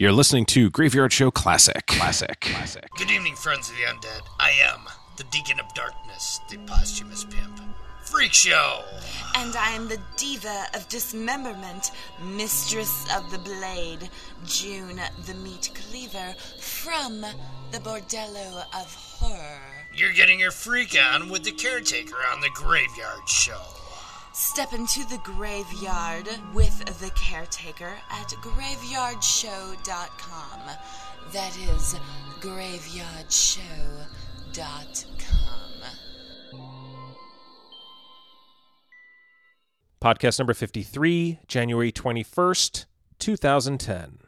You're listening to Graveyard Show Classic. Classic. Classic. Good evening, friends of the undead. I am the Deacon of Darkness, the posthumous pimp. Freak Show! And I am the diva of dismemberment, mistress of the blade, June the meat cleaver, from the bordello of horror. You're getting your freak on with the caretaker on the Graveyard Show. Step into the graveyard with the caretaker at graveyardshow.com. That is graveyardshow.com. Podcast number 53, January 21st, 2010.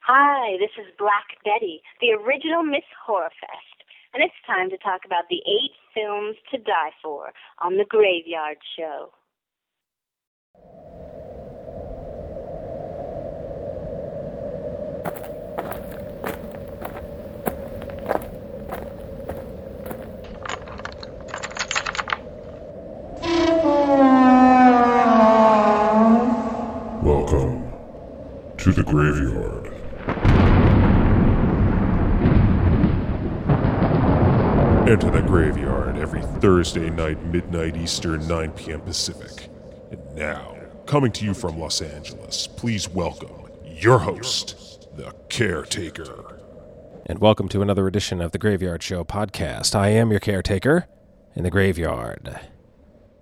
Hi, this is Black Betty, the original Miss Horrorfest, and it's time to talk about the eight films to die for on the Graveyard Show. Welcome to the graveyard. Enter the graveyard every Thursday night, midnight Eastern, 9 p.m. Pacific. And now, coming to you from Los Angeles, please welcome your host, the caretaker. And welcome to another edition of the Graveyard Show podcast. I am your caretaker, and the graveyard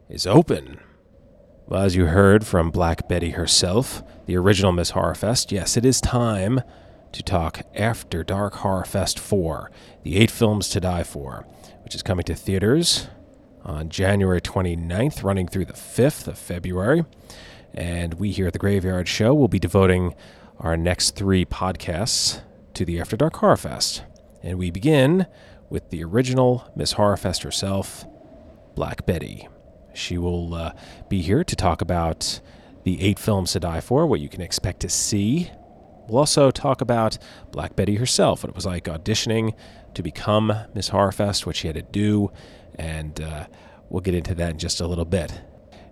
is open. Well, as you heard from Black Betty herself, the original Miss Horrorfest, yes, it is time to talk After Dark Horrorfest 4, the eight films to die for, which is coming to theaters on January 29th, running through the 5th of February. And we here at the Graveyard Show will be devoting our next three podcasts to the After Dark Horror Fest. And we begin with the original Miss Horrorfest herself, Black Betty. She will uh, be here to talk about the eight films to die for, what you can expect to see. We'll also talk about Black Betty herself, what it was like auditioning to become Miss Horrorfest, what she had to do, and uh, we'll get into that in just a little bit.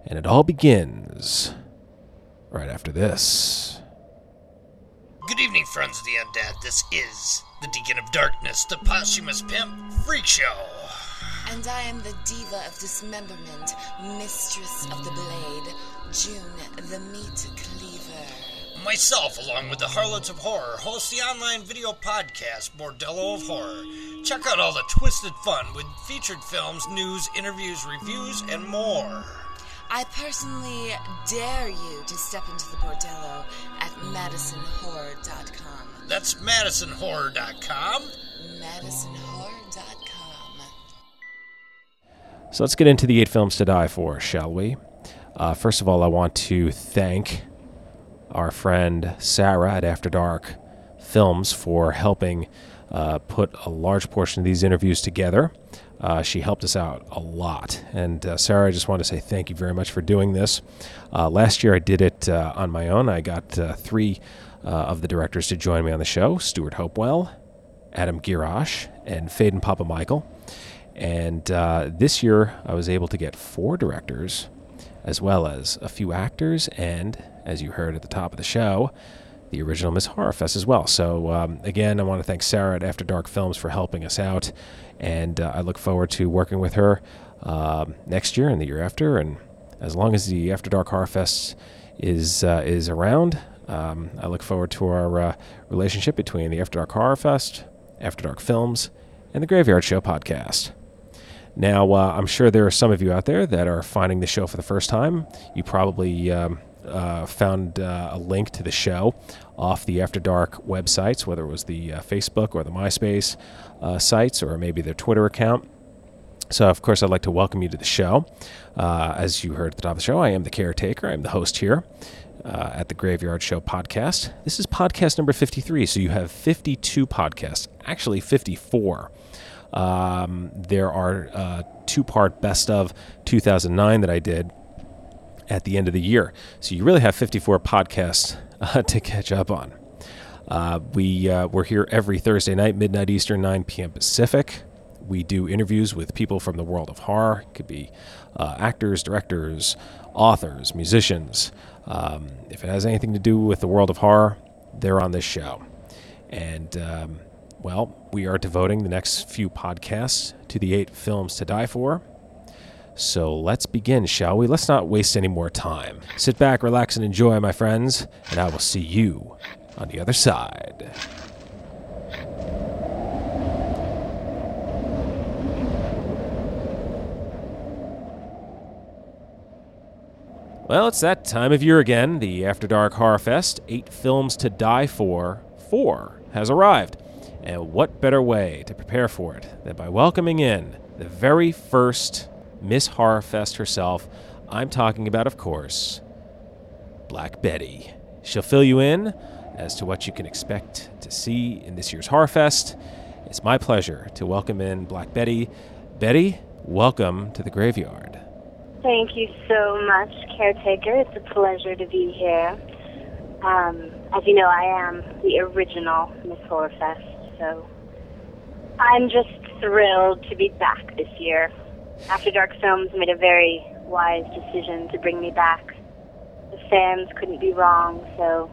And it all begins right after this. Good evening, friends of the undead. This is the Deacon of Darkness, the posthumous pimp. Freak Show! And I am the diva of dismemberment, mistress of the blade, June the meat cleaver. Myself, along with the Harlots of Horror, host the online video podcast Bordello of Horror. Check out all the twisted fun with featured films, news, interviews, reviews, and more. I personally dare you to step into the bordello at madisonhorror.com. That's MadisonHorror.com. madisonhorror.com. So let's get into the eight films to die for, shall we? Uh, first of all, I want to thank our friend Sarah at After Dark Films for helping uh, put a large portion of these interviews together. Uh, she helped us out a lot. And uh, Sarah, I just want to say thank you very much for doing this. Uh, last year I did it uh, on my own. I got uh, three of the directors to join me on the show Stewart Hopewell, Adam Gierasch, and Phedon Papamichael. And this year I was able to get four directors, as well as a few actors, and as you heard at the top of the show, the original Miss Horrorfest as well. So, um, again, I want to thank Sarah at After Dark Films for helping us out, and uh, I look forward to working with her um next year and the year after. And as long as the After Dark Horrorfest is uh, is around, um, I look forward to our uh, relationship between the After Dark Horrorfest, After Dark Films, and the Graveyard Show podcast. Now, uh, I'm sure there are some of you out there that are finding the show for the first time. You probably um, uh, found uh, a link to the show off the After Dark websites, whether it was the uh, Facebook or the MySpace uh, sites or maybe their Twitter account. So, of course, I'd like to welcome you to the show. Uh, as you heard at the top of the show, I am the caretaker. I'm the host here uh, at the Graveyard Show podcast. This is podcast number 53. So, you have 52 podcasts, actually 54. Um, there are uh, two part best of 2009 that I did at the end of the year. So, you really have 54 podcasts uh, to catch up on. Uh, we, uh, we're here every Thursday night, midnight Eastern, 9 p.m. Pacific. We do interviews with people from the world of horror. It could be uh, actors, directors, authors, musicians. Um, if it has anything to do with the world of horror, they're on this show. And, um, well, we are devoting the next few podcasts to the eight films to die for. So let's begin, shall we? Let's not waste any more time. Sit back, relax, and enjoy, my friends, and I will see you on the other side. Well, it's that time of year again. The After Dark Horror Fest, Eight Films to Die For, 4, has arrived. And what better way to prepare for it than by welcoming in the very first Miss Horror Fest herself? I'm talking about, of course, Black Betty. She'll fill you in as to what you can expect to see in this year's Horror Fest. It's my pleasure to welcome in Black Betty. Betty, welcome to the graveyard. Thank you so much, caretaker. It's a pleasure to be here. Um, as you know, I am the original Miss Horrorfest, so I'm just thrilled to be back this year. After Dark Films made a very wise decision to bring me back. The fans couldn't be wrong, so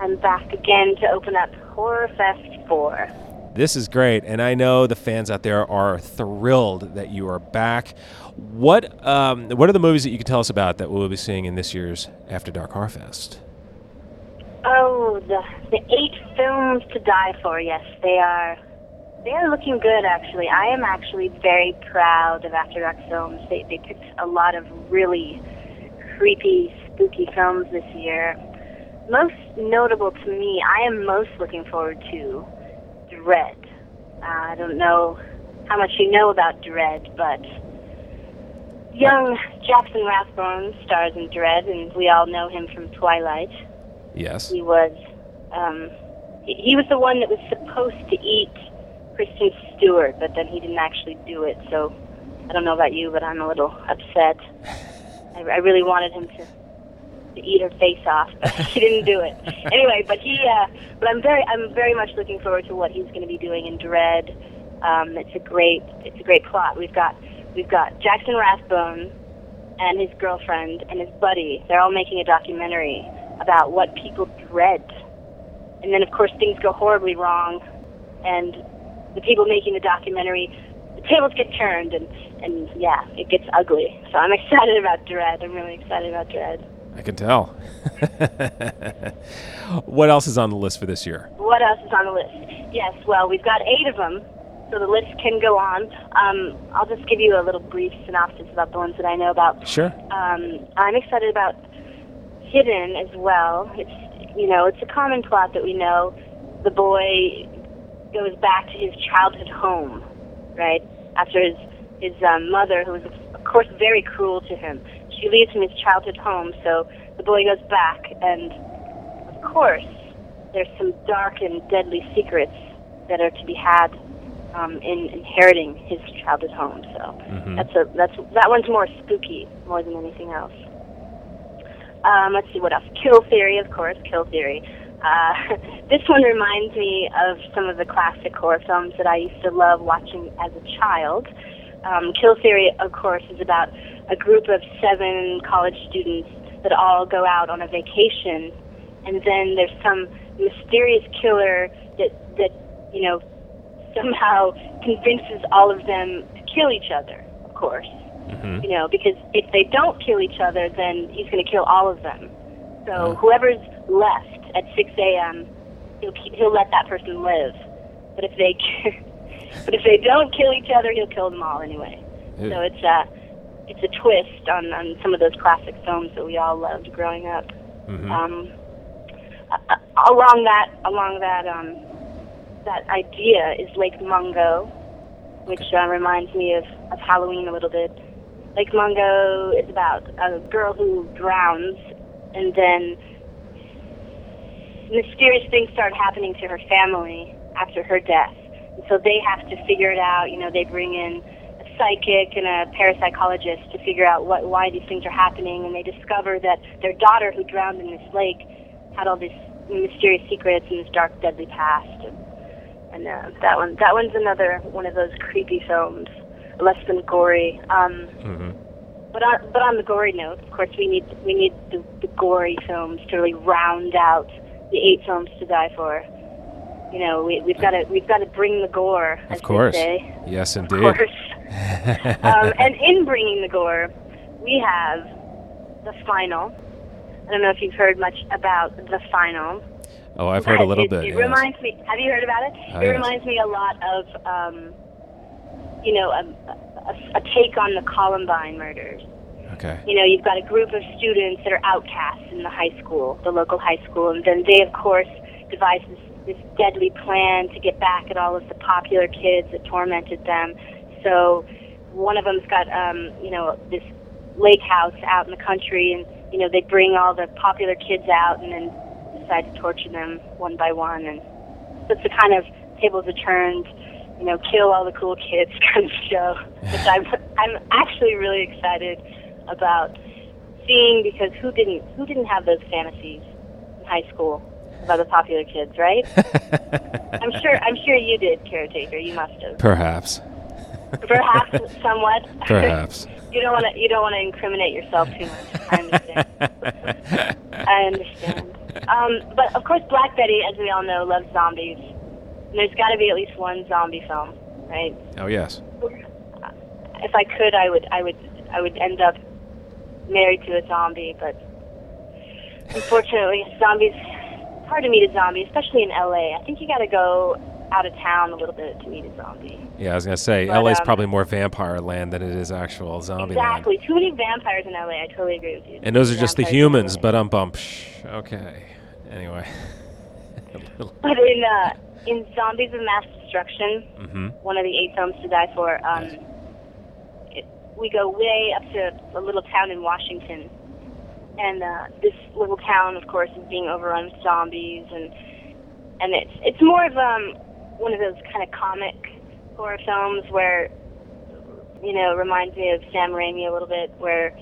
I'm back again to open up Horrorfest 4. This is great, and I know the fans out there are thrilled that you are back. What um, what are the movies that you can tell us about that we'll be seeing in this year's After Dark Horror Fest? Oh, the the eight films to die for. Yes, they are. They are looking good, actually. I am actually very proud of After Dark Films. They they picked a lot of really creepy, spooky films this year. Most notable to me, I am most looking forward to Dread. Uh, I don't know how much you know about Dread, but young Jackson Rathbone stars in Dread, and we all know him from Twilight. Yes. He was, um, he, was the one that was supposed to eat Kristen Stewart, but then he didn't actually do it. So I don't know about you, but I'm a little upset. I, I really wanted him to to eat her face off, but he didn't do it. Anyway, but he, uh, but I'm very, I'm very much looking forward to what he's going to be doing in Dread. Um, it's a great, it's a great plot. We've got, we've got Jackson Rathbone and his girlfriend and his buddy. They're all making a documentary about what people dread. And then, of course, things go horribly wrong, and the people making the documentary, the tables get turned, and and yeah, it gets ugly. So I'm excited about Dread. I'm really excited about Dread. I can tell. what else is on the list for this year? What else is on the list? Yes, well, we've got eight of them, so the list can go on. Um, I'll just give you a little brief synopsis about the ones that I know about. Sure. Um, I'm excited about Hidden as well. It's you know, it's a common plot that we know. The boy goes back to his childhood home, right? After his his um, mother, who was of course very cruel to him, she leaves him his childhood home. So the boy goes back, and of course, there's some dark and deadly secrets that are to be had um, in inheriting his childhood home. So Mhm. that's a that's that one's more spooky more than anything else. Um, let's see what else. Kill Theory, of course. Kill Theory. Uh, this one reminds me of some of the classic horror films that I used to love watching as a child. Um, Kill Theory, of course, is about a group of seven college students that all go out on a vacation, and then there's some mysterious killer that that you know somehow convinces all of them to kill each other. Of course, hmm you know, because if they don't kill each other, then he's going to kill all of them. So Uh. whoever's left at 6 a.m., he'll keep, he'll let that person live. But if they but if they don't kill each other, he'll kill them all anyway. Ew. So it's a it's a twist on on some of those classic films that we all loved growing up. Mhm. Um, a- along that along that um, that idea is Lake Mungo, which uh, reminds me of, of Halloween a little bit. Lake Mungo is about a girl who drowns, and then mysterious things start happening to her family after her death. And so they have to figure it out. You know, they bring in a psychic and a parapsychologist to figure out what why these things are happening, and they discover that their daughter, who drowned in this lake, had all these mysterious secrets and this dark, deadly past. And, and uh, that one, that one's another one of those creepy films, less than gory. Um, Mhm. but on, but on the gory note, of course, we need we need the, the gory films to really round out the eight films to die for. You know, we, we've got to we've got to bring the gore, as Of course. Yes, Of indeed. course. um, and in bringing the gore, we have the final. I don't know if you've heard much about the final. Oh, I've heard a little it, bit. It yes. reminds me. Have you heard about it? Oh, it yes. reminds me a lot of, um, you know, a, a, a take on the Columbine murders. Okay. You know, you've got a group of students that are outcasts in the high school, the local high school, and then they, of course, devise this, this deadly plan to get back at all of the popular kids that tormented them. So one of them's got, um, you know, this lake house out in the country, and you know, they bring all the popular kids out and then decide to torture them one by one, and so it's the kind of tables are turned, you know, kill all the cool kids kind of show, which I'm I'm actually really excited about seeing because who didn't who didn't have those fantasies in high school about the popular kids, right? I'm sure I'm sure you did, caretaker. You must have. Perhaps. Perhaps somewhat. Perhaps. you don't want to you don't want to incriminate yourself too much. I understand. I understand. Um, but of course, Black Betty, as we all know, loves zombies. There's got to be at least one zombie film, right? Oh, yes. If I could, I would, I would, I would end up married to a zombie. But unfortunately, zombies. It's hard to meet a zombie, especially in LA. I think you got to go out of town a little bit to meet a zombie. Yeah, I was gonna say But, LA's um, probably more vampire land than it is actual zombie land. Exactly. Too many vampires in LA. I totally agree with you. And those are just the humans, but um bump. Okay. Anyway. But in uh, in Zombies of Mass Destruction, mm-hmm. one of the eight films to die for, um, it, we go way up to a little town in Washington, and uh, this little town, of course, is being overrun with zombies, and and it's it's more of um one of those kind of comic horror films where you know reminds me of Sam Raimi a little bit, where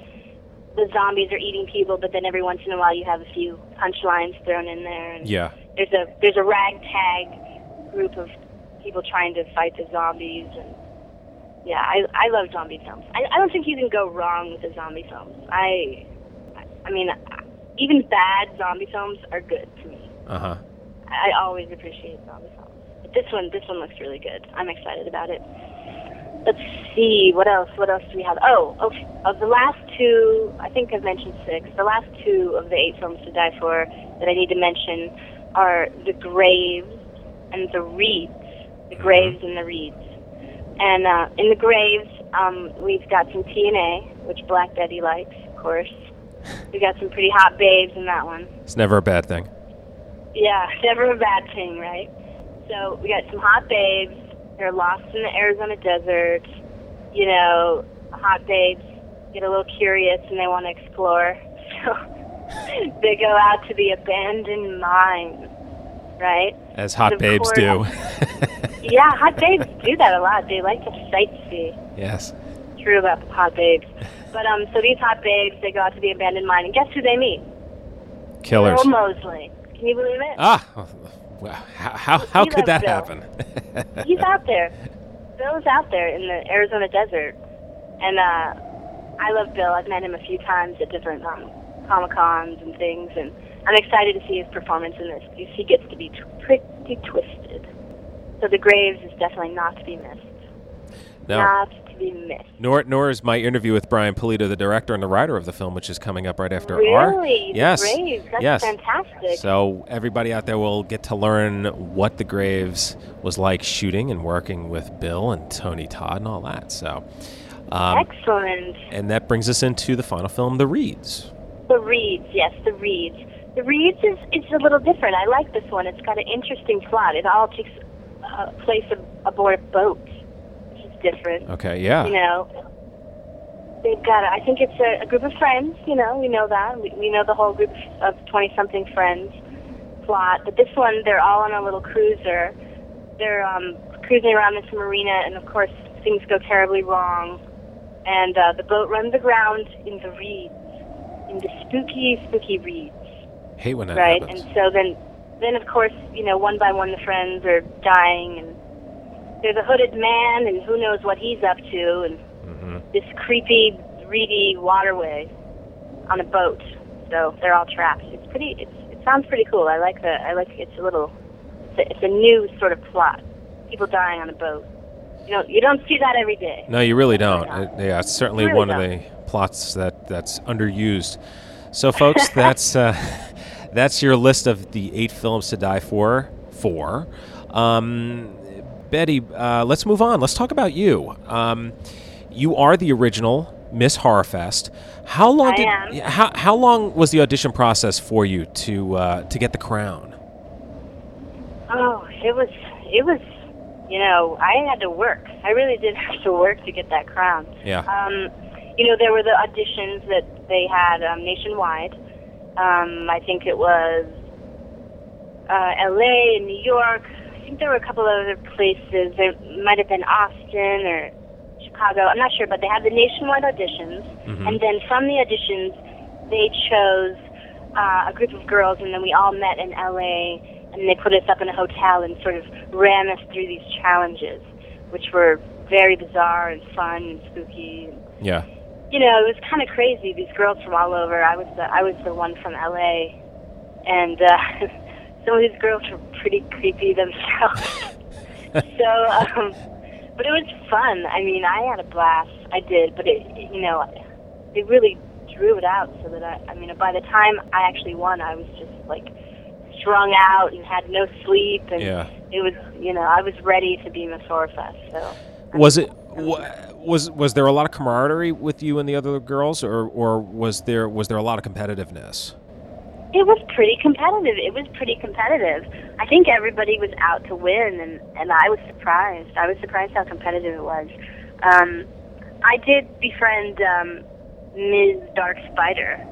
the zombies are eating people, but then every once in a while you have a few punchlines thrown in there, and Yeah. There's a there's a ragtag group of people trying to fight the zombies and yeah i i love zombie films. I i don't think you can go wrong with the zombie films. I i mean even bad zombie films are good to me. Uh huh. i always appreciate zombie films. But this one this one looks really good. I'm excited about it. Let's see what else what else do we have? Oh okay of the last two i think i've mentioned six. The last two of the eight films to die for that i need to mention are the graves and the reeds the graves and the reeds and uh, in the graves um, we've got some tna which black betty likes of course we got some pretty hot babes in that one It's never a bad thing. yeah, never a bad thing, right? So we got some hot babes. They're lost in the Arizona desert. You know, hot babes get a little curious and they want to explore. So they go out to the abandoned mine, right? As hot babes course. do. Yeah, hot babes do that a lot. They like to sightsee. yes. True about the hot babes. But um, so these hot babes, they go out to the abandoned mine, and guess who they meet? Killers. Moseley. Can you believe it? Ah. Well, how how, how could that loves happen? He's out there. Bill's out there in the Arizona desert, and uh, I love Bill. I've met him a few times at different um, comic cons and things, and I'm excited to see his performance in this because he gets to be t- pretty twisted. So the Graves is definitely not to be missed. no. Not to be missed. Nor, nor is my interview with Brian Pulido, the director and the writer of the film, which is coming up right after Really? our. The Yes. Graves. That's yes. fantastic. So everybody out there will get to learn what the Graves was like shooting and working with Bill and Tony Todd and all that. So, um, Excellent. and that brings us into the final film, The Reeds. The Reeds, yes, the Reeds. The Reeds is is a little different. I like this one. It's got an interesting plot. It all takes uh, place ab- aboard a boat, which is different. Okay, yeah. You know, they've got. I think it's a, a group of friends. You know, we know that. We, we know the whole group of twenty-something friends plot. But this one, they're all on a little cruiser. They're um, cruising around this marina, and of course, things go terribly wrong. And uh, the boat runs aground in the reeds, in the spooky, spooky reeds Hate when that right? happens. And so then, then of course, you know, one by one the friends are dying, and there's a hooded man, and who knows what he's up to, and hmm this creepy, reedy waterway on a boat. So they're all trapped. It's pretty. It's it sounds pretty cool. I like the. I like it's a little. It's a, it's a new sort of plot. People dying on a boat. You don't. You don't see that every day. No, you really don't. It- yeah, it's certainly Really one of don't. the plots that that's underused. So, folks, that's uh, that's your list of the eight films to die for. For um, Betty, uh, let's move on. Let's talk about you. Um, you are the original Miss Horrorfest. How long I did am. how, how long was the audition process for you to uh, to get the crown? Oh, it was. It was. You know, I had to work. I really did have to work to get that crown. Yeah. Um, you know, there were the auditions that they had um, nationwide. Um, I think it was uh, L.A. and New York. I think there were a couple other places. There might have been Austin or Chicago. I'm not sure, but they had the nationwide auditions, and then from the auditions, they chose uh, a group of girls, and then we all met in L.A. and they put us up in a hotel and sort of ran us through these challenges, which were very bizarre and fun and spooky. Yeah. You know, it was kind of crazy. These girls from all over. I was the I was the one from L.A. and uh, some of these girls were pretty creepy themselves. so, um, but it was fun. I mean, I had a blast. I did, but it, you know, it really drew it out so that I. I mean, by the time I actually won, I was just like strung out and had no sleep, and Yeah. it was, you know, I was ready to be Miss Horrorfest. So. Was it wa- was was there a lot of camaraderie with you and the other girls, or or was there was there a lot of competitiveness? It was pretty competitive. It was pretty competitive. I think everybody was out to win, and and I was surprised. I was surprised how competitive it was. Um, I did befriend um, Ms. Dark Spider.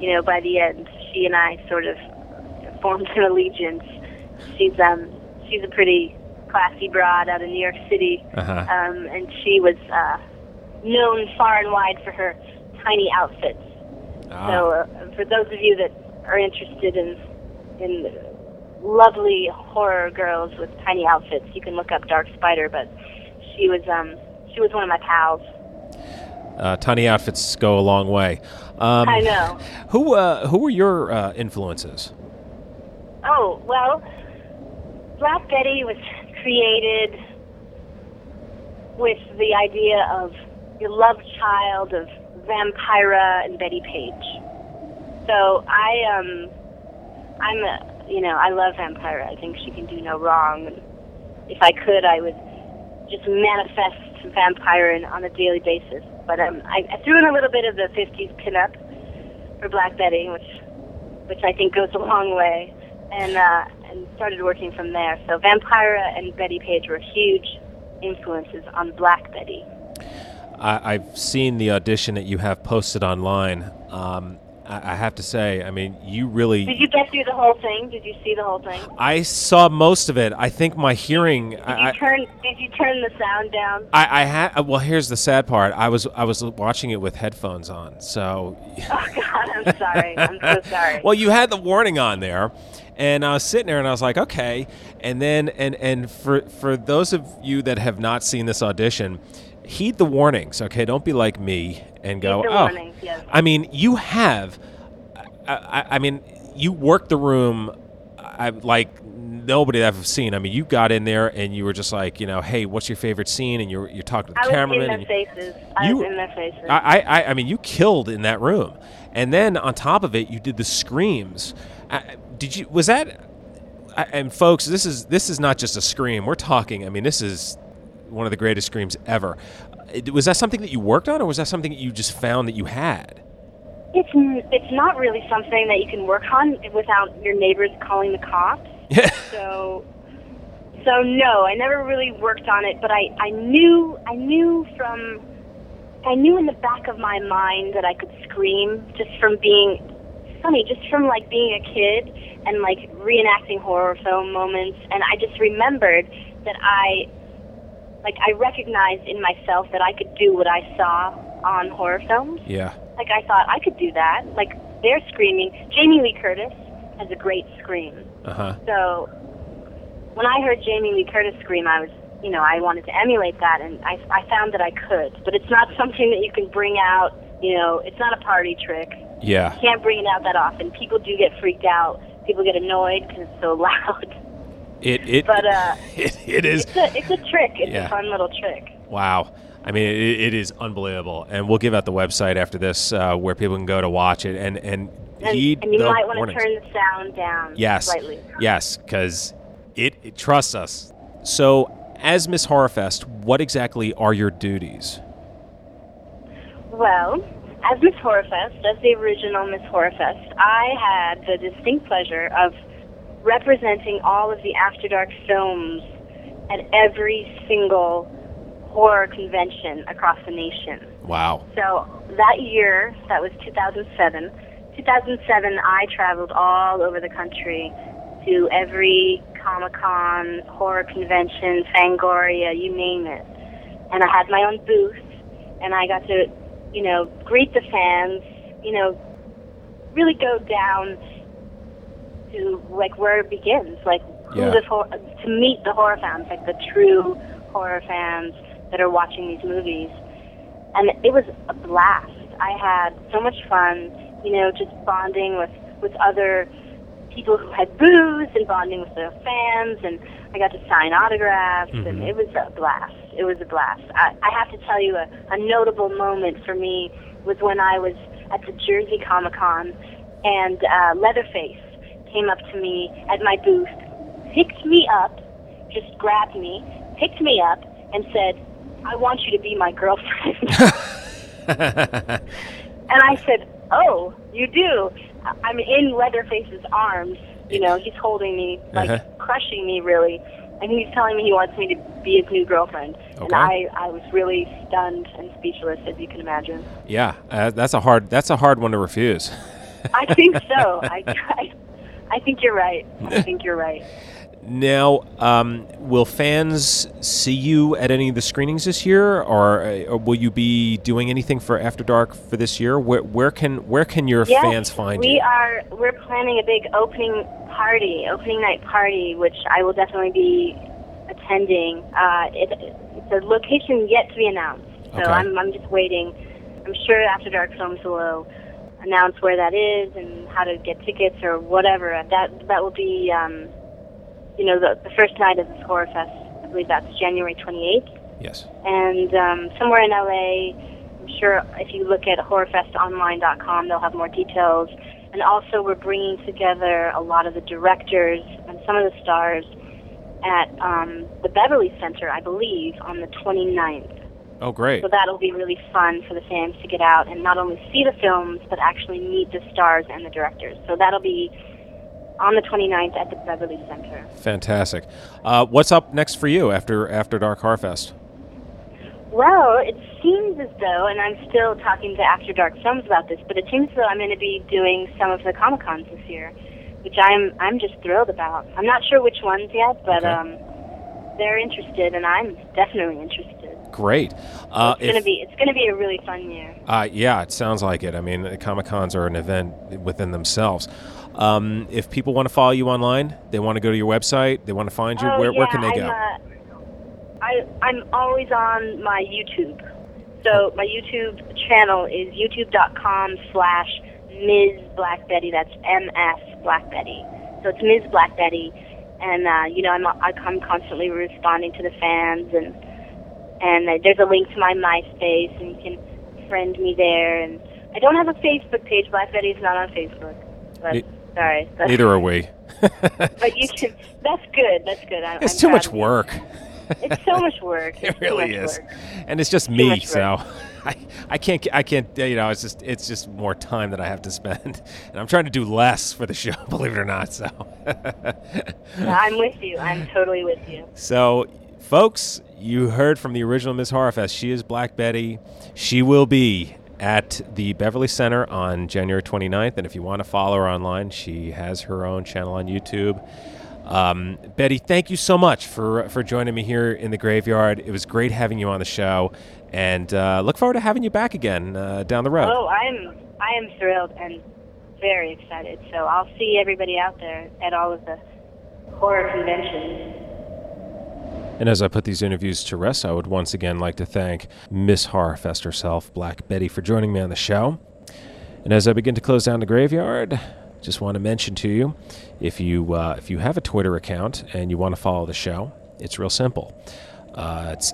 You know, by the end, she and I sort of formed an allegiance. She's um she's a pretty classy broad out of New York City, Uh-huh. um, and she was uh, known far and wide for her tiny outfits. Ah. So, uh, for those of you that are interested in in lovely horror girls with tiny outfits, you can look up Dark Spider. But she was um she was one of my pals. Uh, tiny outfits go a long way. Um, I know. Who uh, who were your uh, influences? Oh well, Black Betty was created with the idea of your love child of Vampira and Bettie Page. So I um I'm a you know I love Vampira. I think she can do no wrong. If I could, I would just manifest Vampira on a daily basis. But um, I, I threw in a little bit of the '50s pinup for Black Betty, which which I think goes a long way, and uh, and started working from there. So Vampira and Bettie Page were huge influences on Black Betty. I, I've seen the audition that you have posted online. Um, I, I have to say, I mean, you really. Did you get through the whole thing? Did you see the whole thing? I saw most of it. I think my hearing. Did I, you I, turn Did you turn the sound down? I, I had. Well, here's the sad part. I was I was watching it with headphones on, so. Oh God, I'm sorry. I'm so sorry. Well, you had the warning on there, and I was sitting there and I was like, okay. And then, and and for for those of you that have not seen this audition, heed the warnings. Okay, don't be like me and go, Heed the oh. warnings, yes. I mean, you have. I, I, I mean, you worked the room. I like nobody that I've seen. I mean, you got in there and you were just like, you know, hey, what's your favorite scene? And you're you're talking to the I was in cameraman. their and faces. I you- was in their faces. I, I, I mean, you killed in that room, and then on top of it, you did the screams. Uh, did you? Was that? I- And folks, this is this is not just a scream. We're talking. I mean, this is one of the greatest screams ever. Was that something that you worked on, or was that something that you just found that you had? It's it's not really something that you can work on without your neighbors calling the cops. Yeah. So so no, I never really worked on it, but I I knew I knew from I knew in the back of my mind that I could scream just from being funny, just from like being a kid and like reenacting horror film moments and I just remembered that I like I recognized in myself that I could do what I saw on horror films Yeah. like I thought I could do that. Like they're screaming. Jamie Lee Curtis has a great scream. Uh huh. So when I heard Jamie Lee Curtis scream, I was, you know, I wanted to emulate that, and I, I found that I could. But it's not something that you can bring out. You know, it's not a party trick. Yeah. You can't bring it out that often. People do get freaked out people get annoyed because it's so loud. It it But uh, it, it is it's a it's a trick. It's Yeah. a fun little trick. wow. I mean, it, it is unbelievable, and we'll give out the website after this uh, where people can go to watch it and and And, and you might want to turn the sound down Yes. slightly. Yes, because it, it trusts us. So, as Miss Horrorfest, what exactly are your duties? Well, as Miss Horrorfest, as the original Miss Horrorfest, I had the distinct pleasure of representing all of the After Dark films at every single horror convention across the nation. Wow. So that year, that was 2007. 2007, I traveled all over the country to every Comic Con, horror convention, Fangoria, you name it. And I had my own booth, and I got to, you know, greet the fans, you know, really go down to like where it begins, like who the hor- to meet the horror fans, like the true horror fans that are watching these movies and it was a blast. I had so much fun, you know, just bonding with with other people who had booths and bonding with the fans, and I got to sign autographs, and it was a blast. It was a blast. I, I have to tell you, a, a notable moment for me was when I was at the Jersey Comic Con, and uh, Leatherface came up to me at my booth, picked me up, just grabbed me, picked me up, and said, I want you to be my girlfriend. and I said, Oh, you do? I'm in Leatherface's arms. You know, he's holding me, like Uh-huh. crushing me, really. And he's telling me he wants me to be his new girlfriend. And I, I was really stunned and speechless, as you can imagine. Yeah, uh, that's a hard that's a hard one to refuse. I think so. I, I, I think you're right. I think you're right. Now, um, will fans see you at any of the screenings this year, or, uh, or will you be doing anything for After Dark for this year? Where, where can where can your Yes, fans find we you? are. We're planning a big opening party, opening night party, which I will definitely be attending. Uh, it, it's a location yet to be announced, so Okay. I'm, I'm just waiting. I'm sure After Dark Films will announce where that is and how to get tickets or whatever. That that will be, um, you know, the, the first night of this horror fest. I believe that's January 28th yes. and um, somewhere in LA. I'm sure if you look at horrorfestonline.com, they'll have more details. And also, we're bringing together a lot of the directors and some of the stars at um, the Beverly Center, I believe, on the 29th. Oh, great. So that'll be really fun for the fans to get out and not only see the films, but actually meet the stars and the directors. So that'll be on the 29th at the Beverly Center. Fantastic. Uh, what's up next for you after After Dark Harfest? Well, it seems as though, and I'm still talking to After Dark Films about this, but it seems as though I'm going to be doing some of the Comic Cons this year, which I'm I'm just thrilled about. I'm not sure which ones yet, but Okay. um, they're interested, and I'm definitely interested. Great. Uh, It's gonna if- be it's gonna be a really fun year. Uh, yeah, it sounds like it. I mean, Comic Cons are an event within themselves. Um, if people want to follow you online, they want to go to your website, they want to find you, Oh, where, yeah, where can they I'm, go? Uh, I I'm always on my YouTube. So my YouTube channel is youtube.com slash Ms. Black Betty. That's M.S. Black Betty. So it's Ms. Black Betty, and uh, you know I'm I'm constantly responding to the fans, and and uh, there's a link to my MySpace, and you can friend me there. And I don't have a Facebook page. Black Betty's not on Facebook. But Ne- sorry. But, Neither are we. But you can. That's good. That's good. I, it's I'm too much work. It's so much work. It It's too really is, work. and it's just me. So I, I can't, I can't. You know, it's just, it's just more time that I have to spend, and I'm trying to do less for the show. Believe it or not. So, I'm with you. I'm totally with you. so, folks, you heard from the original Miss Horrorfest. She is Black Betty. She will be at the Beverly Center on January 29th, and if you want to follow her online, she has her own channel on YouTube. Um, Betty, thank you so much for for joining me here in the graveyard. It was great having you on the show, and uh, look forward to having you back again uh, down the road. Oh, I'm I am thrilled and very excited. So I'll see everybody out there at all of the horror conventions. And as I put these interviews to rest, I would once again like to thank Miss Horrorfest herself, Black Betty, for joining me on the show. And as I begin to close down the graveyard, just want to mention to you if you uh, if you have a Twitter account and you want to follow the show, it's real simple. Uh, it's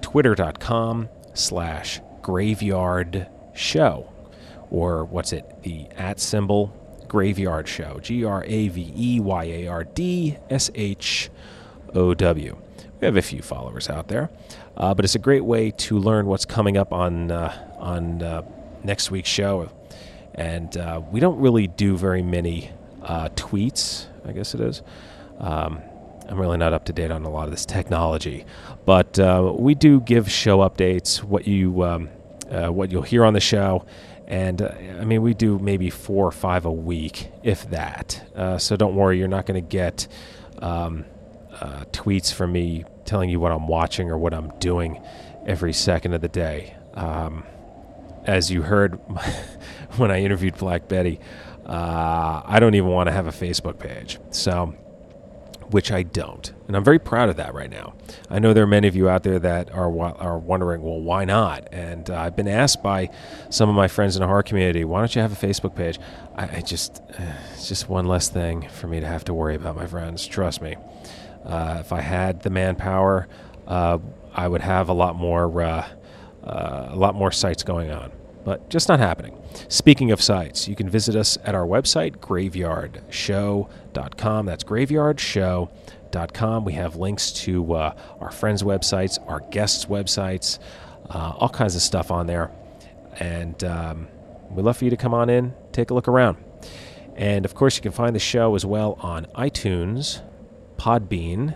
twitter.com slash graveyard show or what's it the at symbol graveyard show g-r-a-v-e-y-a-r-d-s-h-o-w we have a few followers out there. Uh, but it's a great way to learn what's coming up on uh, on uh, next week's show. And uh, we don't really do very many uh, tweets i guess it is. Um, I'm really not up to date on a lot of this technology, but uh, we do give show updates, what you um, what you'll hear on the show, and I mean we do maybe four or five a week, if that. So don't worry, you're not going to get um, uh, tweets from me telling you what I'm watching or what I'm doing every second of the day. Um, as you heard when I interviewed Black Betty, uh, I don't even want to have a Facebook page. So which I don't. And I'm very proud of that right now. I know there are many of you out there that are are wondering, well, why not? And uh, I've been asked by some of my friends in the horror community, why don't you have a Facebook page? I, I just, uh, it's just one less thing for me to have to worry about, my friends. Trust me. Uh, if I had the manpower, uh, I would have a lot more, uh, uh, a lot more sites going on but just not happening. Speaking of sites, you can visit us at our website, graveyardshow.com. That's graveyardshow.com. We have links to uh, our friends' websites, our guests' websites, uh, all kinds of stuff on there. And um, we'd love for you to come on in, take a look around. And of course, you can find the show as well on iTunes, Podbean,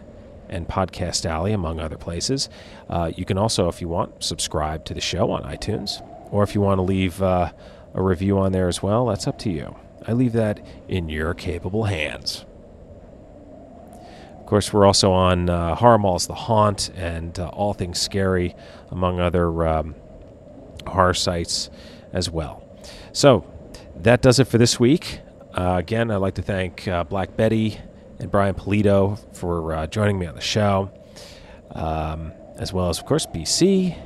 and Podcast Alley, among other places. Uh, you can also, if you want, subscribe to the show on iTunes. Or if you want to leave uh, a review on there as well, that's up to you. I leave that in your capable hands. Of course, we're also on uh, Horror Malls The Haunt and uh, All Things Scary, among other um, horror sites as well. So, that does it for this week. Uh, again, I'd like to thank uh, Black Betty and Brian Pulido for uh, joining me on the show, um, as well as, of course, BC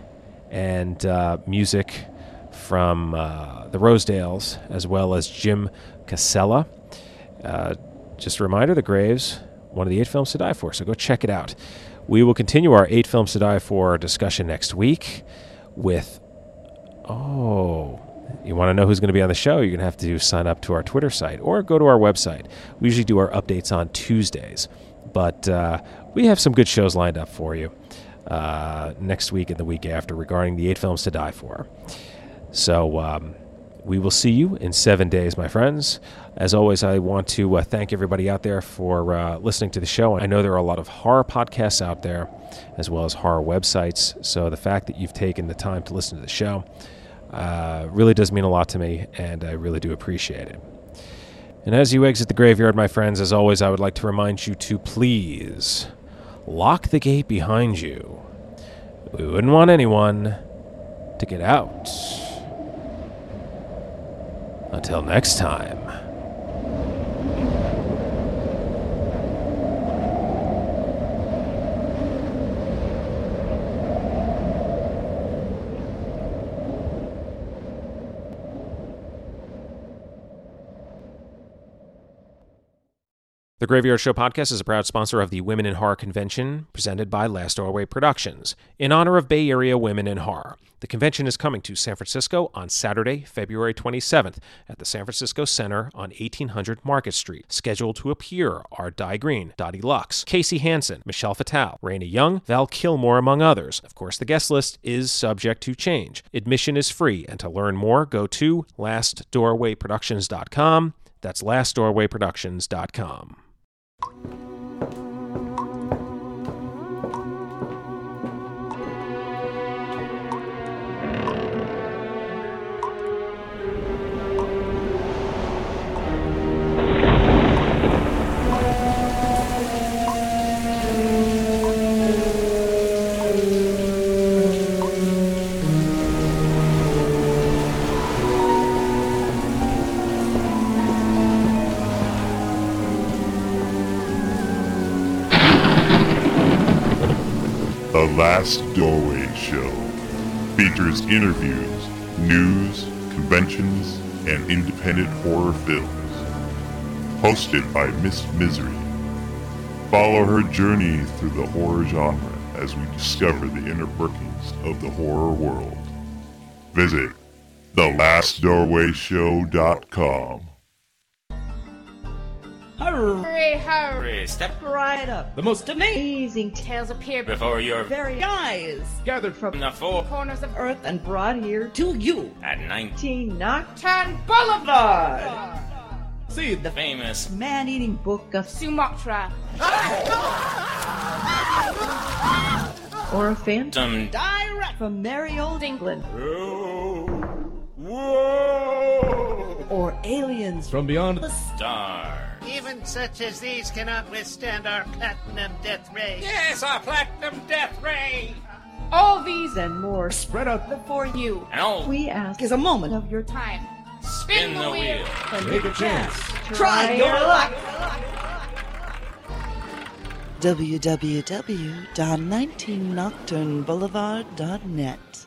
and uh, music from uh, the Rosedales, as well as Jim Casella. Uh, just a reminder the Graves, one of the eight films to die for, so go check it out. We will continue our eight films to die for discussion next week with. Oh, you want to know who's going to be on the show? You're going to have to sign up to our Twitter site or go to our website. We usually do our updates on Tuesdays, but uh, we have some good shows lined up for you uh, next week and the week after regarding the eight films to die for. So um, we will see you in seven days, my friends. As always, I want to uh, thank everybody out there for uh, listening to the show. I know there are a lot of horror podcasts out there, as well as horror websites. So the fact that you've taken the time to listen to the show uh, really does mean a lot to me, and I really do appreciate it. And as you exit the graveyard, my friends, as always, I would like to remind you to please lock the gate behind you. We wouldn't want anyone to get out. Until next time. The Graveyard Show podcast is a proud sponsor of the Women in Horror Convention presented by Last Doorway Productions in honor of Bay Area women in horror. The convention is coming to San Francisco on Saturday, February 27th at the San Francisco Center on 1800 Market Street. Scheduled to appear are Di Green, Dottie Lux, Casey Hansen, Michelle Fatal, Raina Young, Val Kilmore, among others. Of course, the guest list is subject to change. Admission is free, and to learn more, go to lastdoorwayproductions.com. That's lastdoorwayproductions.com. The Last Doorway Show features interviews, news, conventions, and independent horror films. hosted by Miss Misery. Follow her journey through the horror genre as we discover the inner workings of the horror world. Visit thelastdoorwayshow.com. Hurry. Step right up. the most Amazing tales appear before your very eyes gathered from the four corners of earth and brought here to you. at 19 Teen Nocturne Boulevard. see the famous Man-eating book of Sumatra. or a phantom direct from merry old England oh, whoa or aliens From beyond the star. Even such as these cannot withstand our platinum death ray. Yes, our platinum death ray. All these and more spread out before you. And oh, We ask is a moment of your time. spin the wheel. and Take a chance. Try your luck. www.19nocturneboulevard.net